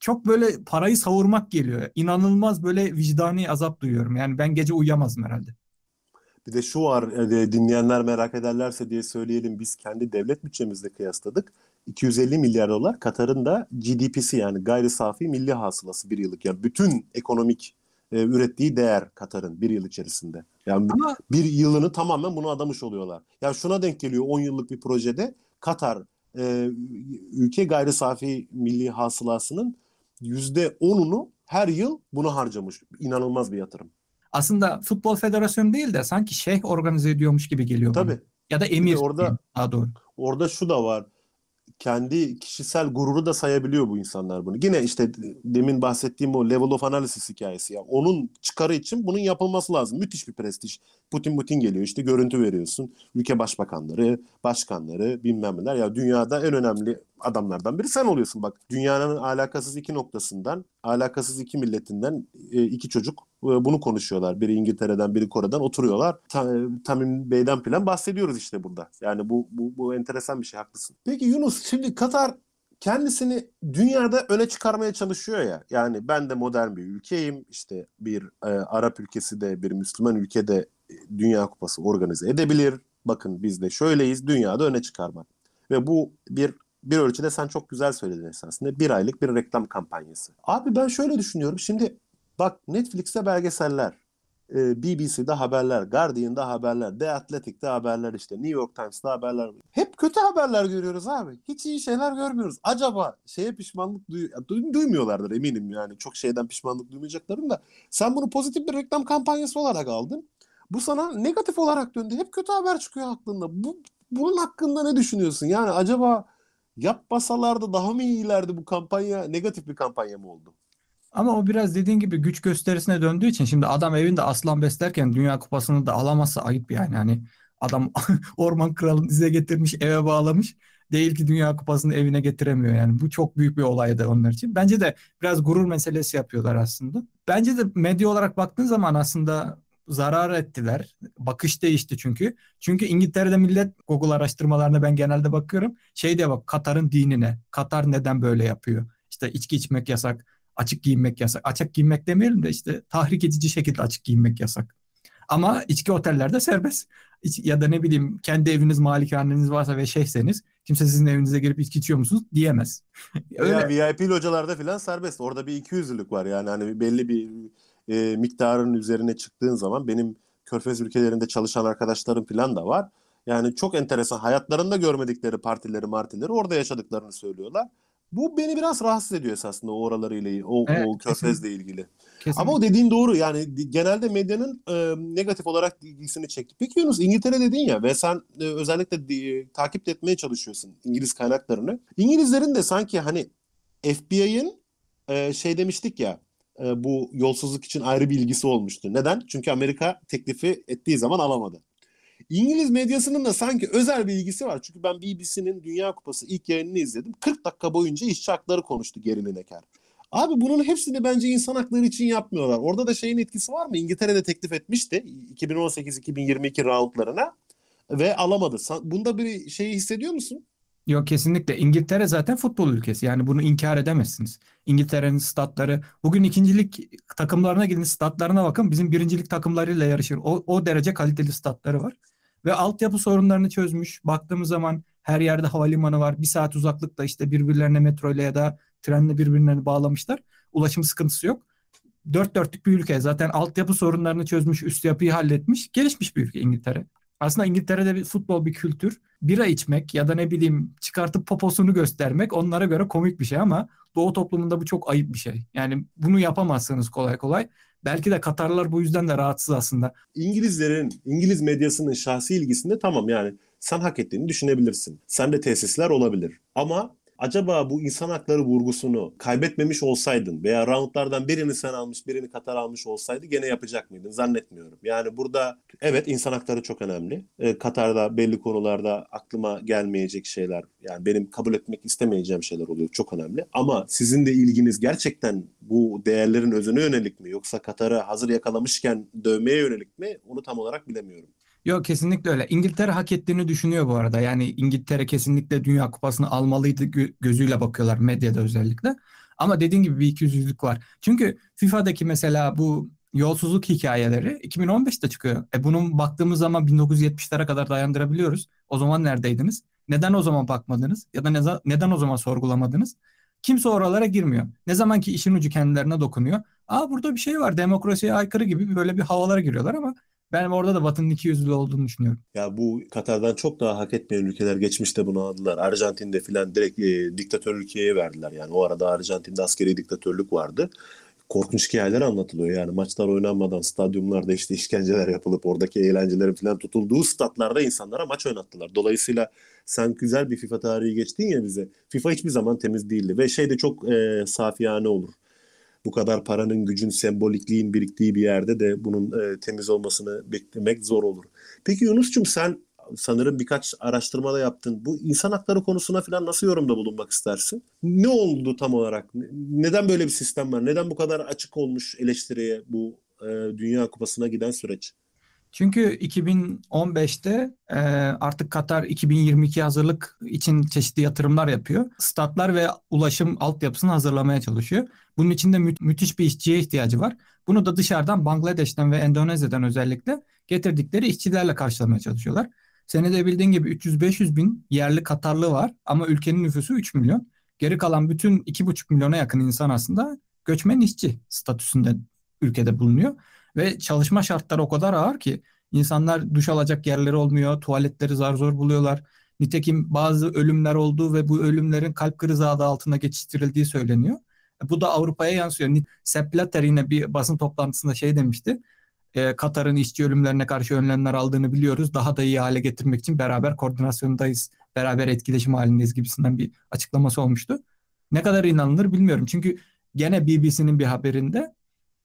Çok böyle parayı savurmak geliyor. İnanılmaz böyle vicdani azap duyuyorum. Yani ben gece uyuyamazdım herhalde. Bir de şu var e, dinleyenler merak ederlerse diye söyleyelim biz kendi devlet bütçemizle kıyasladık. 250 milyar dolar Katar'ın da GDP'si yani gayri safi milli hasılası bir yıllık. Yani bütün ekonomik e, ürettiği değer Katar'ın bir yıl içerisinde. Yani Ama bir yılını tamamen buna adamış oluyorlar. Yani şuna denk geliyor 10 yıllık bir projede Katar e, ülke gayri safi milli hasılasının %10'unu her yıl buna harcamış. İnanılmaz bir yatırım. Aslında Futbol Federasyonu değil de sanki şeyh organize ediyormuş gibi geliyor bana. Tabii. Ya da emir orada- daha doğru. Orada şu da var. Kendi kişisel gururu da sayabiliyor bu insanlar bunu. Yine işte demin bahsettiğim o level of analysis hikayesi ya. Onun çıkarı için bunun yapılması lazım. Müthiş bir prestij. Putin Putin geliyor işte görüntü veriyorsun. Ülke başbakanları, başkanları bilmem neler. Ya dünyada en önemli adamlardan biri sen oluyorsun bak. Dünyanın alakasız iki noktasından, alakasız iki milletinden e, iki çocuk bunu konuşuyorlar. Biri İngiltere'den, biri Kore'den oturuyorlar. Ta, Tamim Bey'den falan bahsediyoruz işte burada. Yani bu, bu, bu enteresan bir şey haklısın. Peki Yunus şimdi Katar kendisini dünyada öne çıkarmaya çalışıyor ya. Yani ben de modern bir ülkeyim. İşte bir e, Arap ülkesi de bir Müslüman ülkede e, Dünya Kupası organize edebilir. Bakın biz de şöyleyiz. Dünyada öne çıkarmak. Ve bu bir bir ölçüde sen çok güzel söyledin esasında. Bir aylık bir reklam kampanyası. Abi ben şöyle düşünüyorum. Şimdi bak Netflix'te belgeseller, e, BBC'de haberler, Guardian'da haberler, The Athletic'te haberler işte, New York Times'ta haberler. Hep kötü haberler görüyoruz abi. Hiç iyi şeyler görmüyoruz. Acaba şeye pişmanlık duy du- duymuyorlardır eminim yani. Çok şeyden pişmanlık duymayacaklarım da. Sen bunu pozitif bir reklam kampanyası olarak aldın. Bu sana negatif olarak döndü. Hep kötü haber çıkıyor aklında. Bu, bunun hakkında ne düşünüyorsun? Yani acaba Yapmasalardı daha mı iyilerdi bu kampanya? Negatif bir kampanya mı oldu? Ama o biraz dediğin gibi güç gösterisine döndüğü için şimdi adam evinde aslan beslerken Dünya Kupası'nı da alamazsa ayıp yani. Hani adam Orman Kralı'nı dize getirmiş, eve bağlamış. Değil ki Dünya Kupası'nı evine getiremiyor yani. Bu çok büyük bir olaydı onlar için. Bence de biraz gurur meselesi yapıyorlar aslında. Bence de medya olarak baktığın zaman aslında zarar ettiler. Bakış değişti çünkü. Çünkü İngiltere'de millet Google araştırmalarına ben genelde bakıyorum. Şey diye bak Katar'ın dinine. Katar neden böyle yapıyor? İşte içki içmek yasak, açık giyinmek yasak. Açık giyinmek demeyelim de işte tahrik edici şekilde açık giyinmek yasak. Ama içki otellerde serbest. Ya da ne bileyim kendi eviniz malikaneniz varsa ve şeyseniz kimse sizin evinize gelip içki içiyor musunuz diyemez. Öyle. Ya VIP localarda falan serbest. Orada bir iki yüzlülük var yani hani belli bir e, miktarın üzerine çıktığın zaman benim körfez ülkelerinde çalışan arkadaşlarım falan da var. Yani çok enteresan hayatlarında görmedikleri partileri martileri orada yaşadıklarını söylüyorlar. Bu beni biraz rahatsız ediyor esasında o oralarıyla, o, evet, o körfezle ilgili. Kesinlikle. Ama o dediğin doğru yani genelde medyanın e, negatif olarak ilgisini çekti. Peki Yunus İngiltere dedin ya ve sen e, özellikle e, takip etmeye çalışıyorsun İngiliz kaynaklarını. İngilizlerin de sanki hani FBI'ın e, şey demiştik ya e, bu yolsuzluk için ayrı bir ilgisi olmuştu. Neden? Çünkü Amerika teklifi ettiği zaman alamadı. İngiliz medyasının da sanki özel bir ilgisi var. Çünkü ben BBC'nin Dünya Kupası ilk yayınını izledim. 40 dakika boyunca işçi hakları konuştu Geri Lineker. Abi bunun hepsini bence insan hakları için yapmıyorlar. Orada da şeyin etkisi var mı? İngiltere'de teklif etmişti 2018-2022 roundlarına ve alamadı. Bunda bir şeyi hissediyor musun? Yok kesinlikle. İngiltere zaten futbol ülkesi. Yani bunu inkar edemezsiniz. İngiltere'nin statları. Bugün ikincilik takımlarına gidin statlarına bakın. Bizim birincilik takımlarıyla yarışır. O, o derece kaliteli statları var. Ve altyapı sorunlarını çözmüş. Baktığımız zaman her yerde havalimanı var. Bir saat uzaklıkta işte birbirlerine metro ile ya da trenle birbirlerini bağlamışlar. Ulaşım sıkıntısı yok. Dört dörtlük bir ülke. Zaten altyapı sorunlarını çözmüş, üst yapıyı halletmiş. Gelişmiş bir ülke İngiltere. Aslında İngiltere'de bir futbol bir kültür. Bira içmek ya da ne bileyim çıkartıp poposunu göstermek onlara göre komik bir şey ama Doğu toplumunda bu çok ayıp bir şey. Yani bunu yapamazsınız kolay kolay. Belki de Katarlılar bu yüzden de rahatsız aslında. İngilizlerin, İngiliz medyasının şahsi ilgisinde tamam yani sen hak ettiğini düşünebilirsin. Sen de tesisler olabilir. Ama acaba bu insan hakları vurgusunu kaybetmemiş olsaydın veya roundlardan birini sen almış birini Katar almış olsaydı gene yapacak mıydın? Zannetmiyorum. Yani burada evet insan hakları çok önemli. Ee, Katar'da belli konularda aklıma gelmeyecek şeyler yani benim kabul etmek istemeyeceğim şeyler oluyor. Çok önemli. Ama sizin de ilginiz gerçekten bu değerlerin özüne yönelik mi yoksa Katar'ı hazır yakalamışken dövmeye yönelik mi? Onu tam olarak bilemiyorum. Yok kesinlikle öyle. İngiltere hak ettiğini düşünüyor bu arada. Yani İngiltere kesinlikle Dünya Kupası'nı almalıydı gözüyle bakıyorlar medyada özellikle. Ama dediğin gibi bir ikiyüzlülük var. Çünkü FIFA'daki mesela bu yolsuzluk hikayeleri 2015'te çıkıyor. E bunun baktığımız zaman 1970'lere kadar dayandırabiliyoruz. O zaman neredeydiniz? Neden o zaman bakmadınız? Ya da ne, neden o zaman sorgulamadınız? Kimse oralara girmiyor. Ne zaman ki işin ucu kendilerine dokunuyor. Aa burada bir şey var demokrasiye aykırı gibi böyle bir havalara giriyorlar ama ben orada da Batı'nın iki yüzlü olduğunu düşünüyorum. Ya bu Katar'dan çok daha hak etmeyen ülkeler geçmişte bunu aldılar. Arjantin'de filan direkt e, diktatör ülkeye verdiler. Yani o arada Arjantin'de askeri diktatörlük vardı. Korkunç hikayeler anlatılıyor. Yani maçlar oynanmadan stadyumlarda işte işkenceler yapılıp oradaki eğlencelerin falan tutulduğu statlarda insanlara maç oynattılar. Dolayısıyla sen güzel bir FIFA tarihi geçtin ya bize. FIFA hiçbir zaman temiz değildi ve şey de çok e, safiyane olur bu kadar paranın gücün sembolikliğin biriktiği bir yerde de bunun e, temiz olmasını beklemek zor olur. Peki Yunus'cum sen sanırım birkaç araştırma da yaptın. Bu insan hakları konusuna falan nasıl yorumda bulunmak istersin? Ne oldu tam olarak? Neden böyle bir sistem var? Neden bu kadar açık olmuş eleştiriye bu e, Dünya Kupası'na giden süreç? Çünkü 2015'te e, artık Katar 2022 hazırlık için çeşitli yatırımlar yapıyor. Statlar ve ulaşım altyapısını hazırlamaya çalışıyor. Bunun için de mü- müthiş bir işçiye ihtiyacı var. Bunu da dışarıdan Bangladeş'ten ve Endonezya'dan özellikle getirdikleri işçilerle karşılamaya çalışıyorlar. Senede de bildiğin gibi 300-500 bin yerli Katarlı var ama ülkenin nüfusu 3 milyon. Geri kalan bütün 2,5 milyona yakın insan aslında göçmen işçi statüsünde ülkede bulunuyor. Ve çalışma şartları o kadar ağır ki insanlar duş alacak yerleri olmuyor, tuvaletleri zar zor buluyorlar. Nitekim bazı ölümler olduğu ve bu ölümlerin kalp krizi adı altında geçiştirildiği söyleniyor. Bu da Avrupa'ya yansıyor. Sepp Blatter yine bir basın toplantısında şey demişti. E, Katar'ın işçi ölümlerine karşı önlemler aldığını biliyoruz. Daha da iyi hale getirmek için beraber koordinasyondayız beraber etkileşim halindeyiz gibisinden bir açıklaması olmuştu. Ne kadar inanılır bilmiyorum. Çünkü gene BBC'nin bir haberinde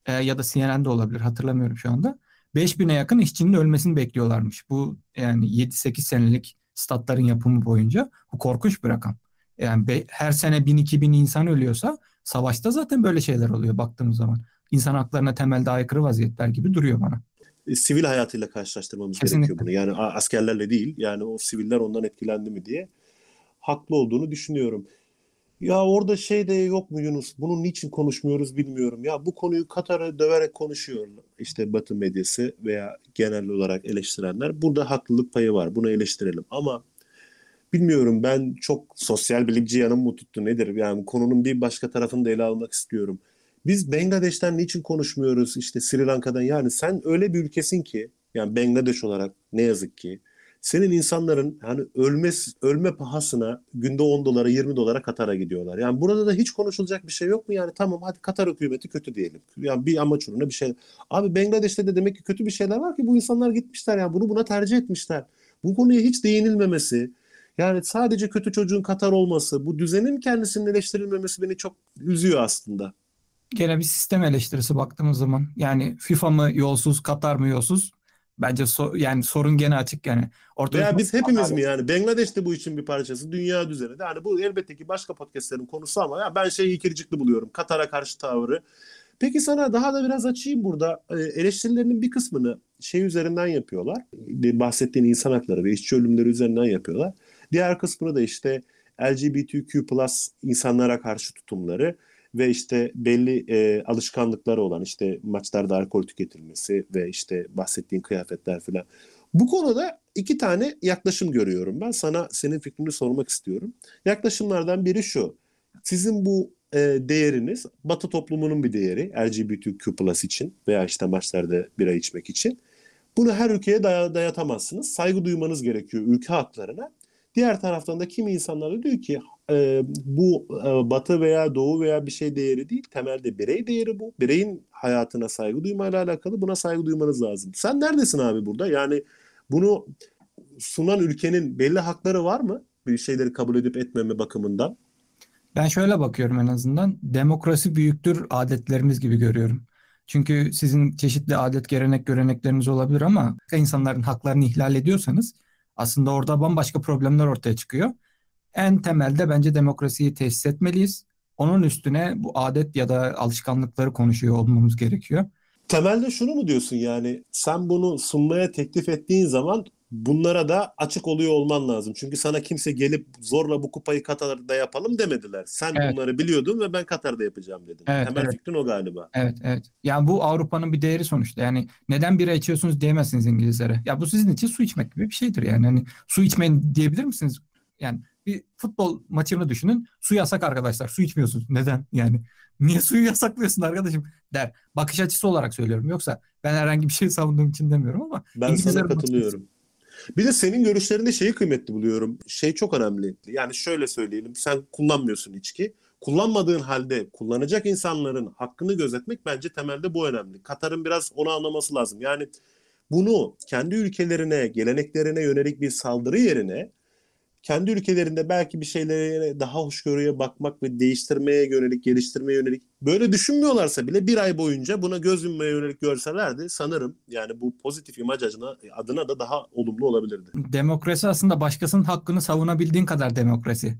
e, ya da CNN'de olabilir hatırlamıyorum şu anda. 5000'e yakın işçinin ölmesini bekliyorlarmış. Bu yani 7-8 senelik statların yapımı boyunca bu korkunç bir rakam. Yani be, her sene 1000-2000 insan ölüyorsa savaşta zaten böyle şeyler oluyor baktığımız zaman. İnsan haklarına temelde aykırı vaziyetler gibi duruyor bana. E, sivil hayatıyla karşılaştırmamız Kesinlikle. gerekiyor bunu. Yani askerlerle değil. Yani o siviller ondan etkilendi mi diye haklı olduğunu düşünüyorum. Ya orada şey de yok mu Yunus? Bunu niçin konuşmuyoruz bilmiyorum. Ya bu konuyu Katar'ı döverek konuşuyor işte Batı medyası veya genel olarak eleştirenler. Burada haklılık payı var. Bunu eleştirelim. Ama bilmiyorum ben çok sosyal bilimci yanım mı tuttu nedir? Yani konunun bir başka tarafını da ele almak istiyorum. Biz Bangladeş'ten niçin konuşmuyoruz? İşte Sri Lanka'dan. Yani sen öyle bir ülkesin ki yani Bangladeş olarak ne yazık ki senin insanların hani ölme, ölme pahasına günde 10 dolara 20 dolara Katar'a gidiyorlar. Yani burada da hiç konuşulacak bir şey yok mu? Yani tamam hadi Katar hükümeti kötü diyelim. Yani bir amaç uğruna bir şey. Abi Bangladeş'te de demek ki kötü bir şeyler var ki bu insanlar gitmişler yani bunu buna tercih etmişler. Bu konuya hiç değinilmemesi, yani sadece kötü çocuğun Katar olması, bu düzenin kendisinin eleştirilmemesi beni çok üzüyor aslında. Gene bir sistem eleştirisi baktığımız zaman. Yani FIFA mı yolsuz, Katar mı yolsuz? Bence so- yani sorun gene açık yani. Ortada Veya biz hepimiz mi yani? Bangladeş de bu için bir parçası, dünya düzeni. Yani bu elbette ki başka podcastlerin konusu ama ya ben şeyi ikircikli buluyorum. Katar'a karşı tavrı. Peki sana daha da biraz açayım burada. Ee, Eleştirilerinin bir kısmını şey üzerinden yapıyorlar. Bahsettiğin insan hakları ve işçi ölümleri üzerinden yapıyorlar. Diğer kısmını da işte LGBTQ plus insanlara karşı tutumları ve işte belli e, alışkanlıkları olan işte maçlarda alkol tüketilmesi ve işte bahsettiğin kıyafetler filan. Bu konuda iki tane yaklaşım görüyorum ben. Sana senin fikrini sormak istiyorum. Yaklaşımlardan biri şu. Sizin bu e, değeriniz Batı toplumunun bir değeri LGBTQ için veya işte maçlarda bira içmek için. Bunu her ülkeye day- dayatamazsınız. Saygı duymanız gerekiyor ülke haklarına. Diğer taraftan da kimi insanlar da diyor ki e, bu e, batı veya doğu veya bir şey değeri değil. Temelde birey değeri bu. Bireyin hayatına saygı duymayla alakalı buna saygı duymanız lazım. Sen neredesin abi burada? Yani bunu sunan ülkenin belli hakları var mı? Bir şeyleri kabul edip etmeme bakımından. Ben şöyle bakıyorum en azından. Demokrasi büyüktür adetlerimiz gibi görüyorum. Çünkü sizin çeşitli adet, gelenek, görenekleriniz olabilir ama insanların haklarını ihlal ediyorsanız aslında orada bambaşka problemler ortaya çıkıyor. En temelde bence demokrasiyi tesis etmeliyiz. Onun üstüne bu adet ya da alışkanlıkları konuşuyor olmamız gerekiyor. Temelde şunu mu diyorsun yani sen bunu sunmaya teklif ettiğin zaman bunlara da açık oluyor olman lazım. Çünkü sana kimse gelip zorla bu kupayı Katar'da yapalım demediler. Sen Evet. bunları biliyordun ve ben Katar'da yapacağım dedin. Evet, Temel evet. fikrin o galiba. Evet, evet. Yani bu Avrupa'nın bir değeri sonuçta. Yani neden bira içiyorsunuz diyemezsiniz İngilizlere. Ya bu sizin için su içmek gibi bir şeydir yani. Hani su içmeyin diyebilir misiniz? Yani bir futbol maçını düşünün. Su yasak arkadaşlar. Su içmiyorsunuz. Neden? Yani niye suyu yasaklıyorsun arkadaşım der. Bakış açısı olarak söylüyorum. Yoksa ben herhangi bir şey savunduğum için demiyorum ama Ben sana katılıyorum. Bir de senin görüşlerinde şeyi kıymetli buluyorum. Şey çok önemli. Yani şöyle söyleyelim. Sen kullanmıyorsun içki. Kullanmadığın halde kullanacak insanların hakkını gözetmek bence temelde bu önemli. Katar'ın biraz onu anlaması lazım. Yani bunu kendi ülkelerine, geleneklerine yönelik bir saldırı yerine kendi ülkelerinde belki bir şeylere daha hoşgörüye bakmak ve değiştirmeye yönelik, geliştirmeye yönelik böyle düşünmüyorlarsa bile bir ay boyunca buna göz yummaya yönelik görselerdi sanırım yani bu pozitif imaj adına, adına da daha olumlu olabilirdi. Demokrasi aslında başkasının hakkını savunabildiğin kadar demokrasi.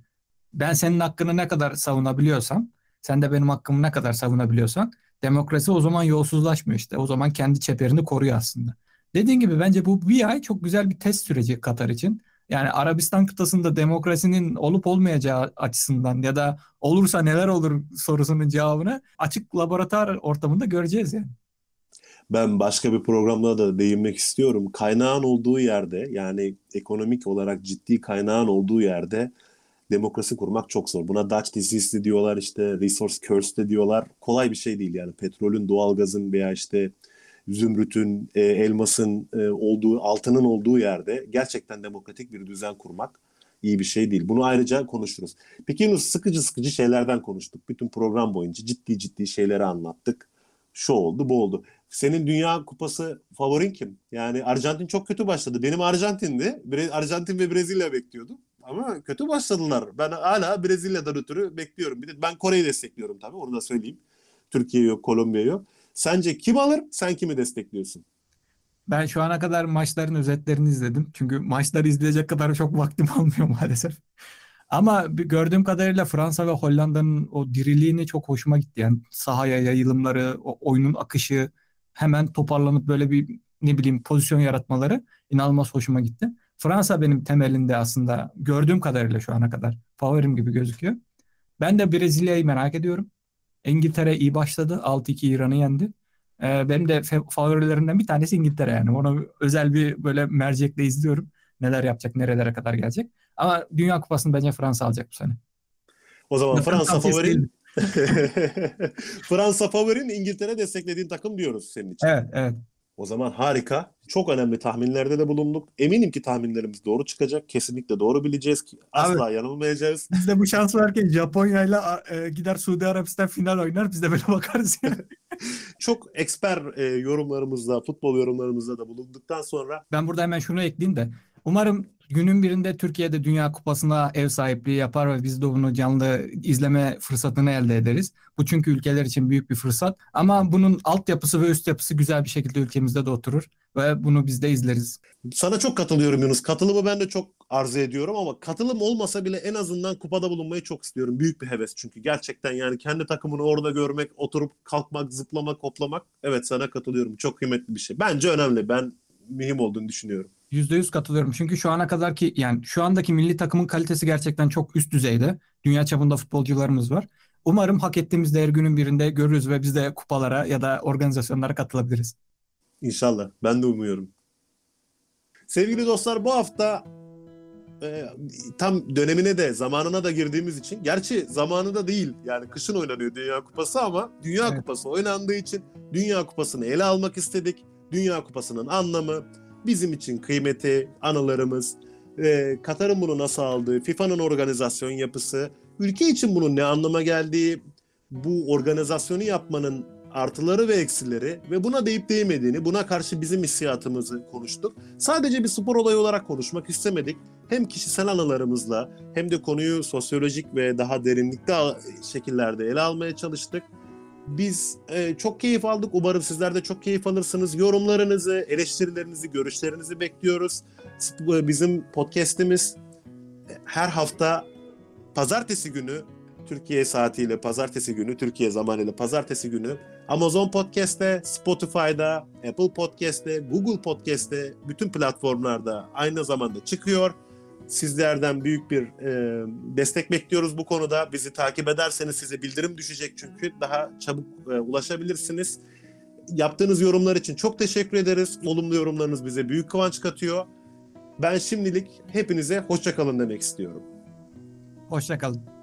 Ben senin hakkını ne kadar savunabiliyorsam, sen de benim hakkımı ne kadar savunabiliyorsan, demokrasi o zaman yolsuzlaşmıyor işte. O zaman kendi çeperini koruyor aslında. Dediğin gibi bence bu bir ay çok güzel bir test süreci Katar için. Yani Arabistan kıtasında demokrasinin olup olmayacağı açısından ya da olursa neler olur sorusunun cevabını açık laboratuvar ortamında göreceğiz yani. Ben başka bir programda da değinmek istiyorum. Kaynağın olduğu yerde yani ekonomik olarak ciddi kaynağın olduğu yerde demokrasi kurmak çok zor. Buna Dutch disease diyorlar işte resource curse de diyorlar. Kolay bir şey değil yani petrolün, doğalgazın veya işte zümrütün, e, elmasın e, olduğu, altının olduğu yerde gerçekten demokratik bir düzen kurmak iyi bir şey değil. Bunu ayrıca konuşuruz. Peki Yunus sıkıcı sıkıcı şeylerden konuştuk. Bütün program boyunca ciddi ciddi şeyleri anlattık. Şu oldu, bu oldu. Senin Dünya Kupası favorin kim? Yani Arjantin çok kötü başladı. Benim Arjantin'di. Bre- Arjantin ve Brezilya bekliyordum. ama kötü başladılar. Ben hala Brezilya'dan ötürü bekliyorum. Bir de ben Kore'yi destekliyorum tabii onu da söyleyeyim. Türkiye yok, Kolombiya yok. Sence kim alır? Sen kimi destekliyorsun? Ben şu ana kadar maçların özetlerini izledim. Çünkü maçları izleyecek kadar çok vaktim olmuyor maalesef. Ama gördüğüm kadarıyla Fransa ve Hollanda'nın o diriliğini çok hoşuma gitti. Yani sahaya yayılımları, o oyunun akışı, hemen toparlanıp böyle bir ne bileyim pozisyon yaratmaları inanılmaz hoşuma gitti. Fransa benim temelinde aslında gördüğüm kadarıyla şu ana kadar favorim gibi gözüküyor. Ben de Brezilya'yı merak ediyorum. İngiltere iyi başladı. 6-2 İran'ı yendi. Ee, benim de favorilerimden bir tanesi İngiltere yani. Onu özel bir böyle mercekle izliyorum. Neler yapacak, nerelere kadar gelecek. Ama Dünya Kupası'nı bence Fransa alacak bu sene. O zaman Fransa favorin. Fransa favorin İngiltere desteklediğin takım diyoruz senin için. Evet, evet. O zaman harika. Çok önemli tahminlerde de bulunduk. Eminim ki tahminlerimiz doğru çıkacak. Kesinlikle doğru bileceğiz ki asla yanılmayacağız. Bizde bu şans varken Japonya'yla e, gider Suudi Arabistan final oynar. Biz de böyle bakarız yani. Çok eksper e, yorumlarımızda, futbol yorumlarımızda da bulunduktan sonra Ben burada hemen şunu ekleyeyim de. Umarım günün birinde Türkiye'de Dünya Kupası'na ev sahipliği yapar ve biz de bunu canlı izleme fırsatını elde ederiz. Bu çünkü ülkeler için büyük bir fırsat. Ama bunun altyapısı ve üst yapısı güzel bir şekilde ülkemizde de oturur. Ve bunu biz de izleriz. sana çok katılıyorum Yunus. Katılımı ben de çok arzu ediyorum ama katılım olmasa bile en azından kupada bulunmayı çok istiyorum. Büyük bir heves çünkü gerçekten yani kendi takımını orada görmek, oturup kalkmak, zıplamak, hoplamak. Evet sana katılıyorum. Çok kıymetli bir şey. Bence önemli. Ben mühim olduğunu düşünüyorum. %100 katılıyorum. Çünkü şu ana kadar ki yani şu andaki milli takımın kalitesi gerçekten çok üst düzeyde. Dünya çapında futbolcularımız var. Umarım hak ettiğimiz değer günün birinde görürüz ve biz de kupalara ya da organizasyonlara katılabiliriz. İnşallah. Ben de umuyorum. Sevgili dostlar bu hafta e, tam dönemine de zamanına da girdiğimiz için gerçi zamanı da değil yani kışın oynanıyor Dünya Kupası ama Dünya Evet. Kupası oynandığı için Dünya Kupası'nı ele almak istedik. Dünya Kupası'nın anlamı, bizim için kıymeti, anılarımız, e, Katar'ın bunu nasıl aldığı, FIFA'nın organizasyon yapısı, ülke için bunun ne anlama geldiği, bu organizasyonu yapmanın artıları ve eksileri ve buna deyip değmediğini, buna karşı bizim hissiyatımızı konuştuk. Sadece bir spor olayı olarak konuşmak istemedik. Hem kişisel anılarımızla hem de konuyu sosyolojik ve daha derinlikte şekillerde ele almaya çalıştık. Biz e, çok keyif aldık. Umarım sizler de çok keyif alırsınız. Yorumlarınızı, eleştirilerinizi, görüşlerinizi bekliyoruz. Sp- Bizim podcast'imiz e, her hafta pazartesi günü Türkiye saatiyle pazartesi günü, Türkiye zamanıyla pazartesi günü Amazon Podcast'te, Spotify'da, Apple Podcast'te, Google Podcast'te bütün platformlarda aynı zamanda çıkıyor. Sizlerden büyük bir e, destek bekliyoruz bu konuda. Bizi takip ederseniz size bildirim düşecek çünkü daha çabuk e, ulaşabilirsiniz. Yaptığınız yorumlar için çok teşekkür ederiz. Olumlu yorumlarınız bize büyük kıvanç katıyor. Ben şimdilik hepinize hoşça kalın demek istiyorum. Hoşça kalın.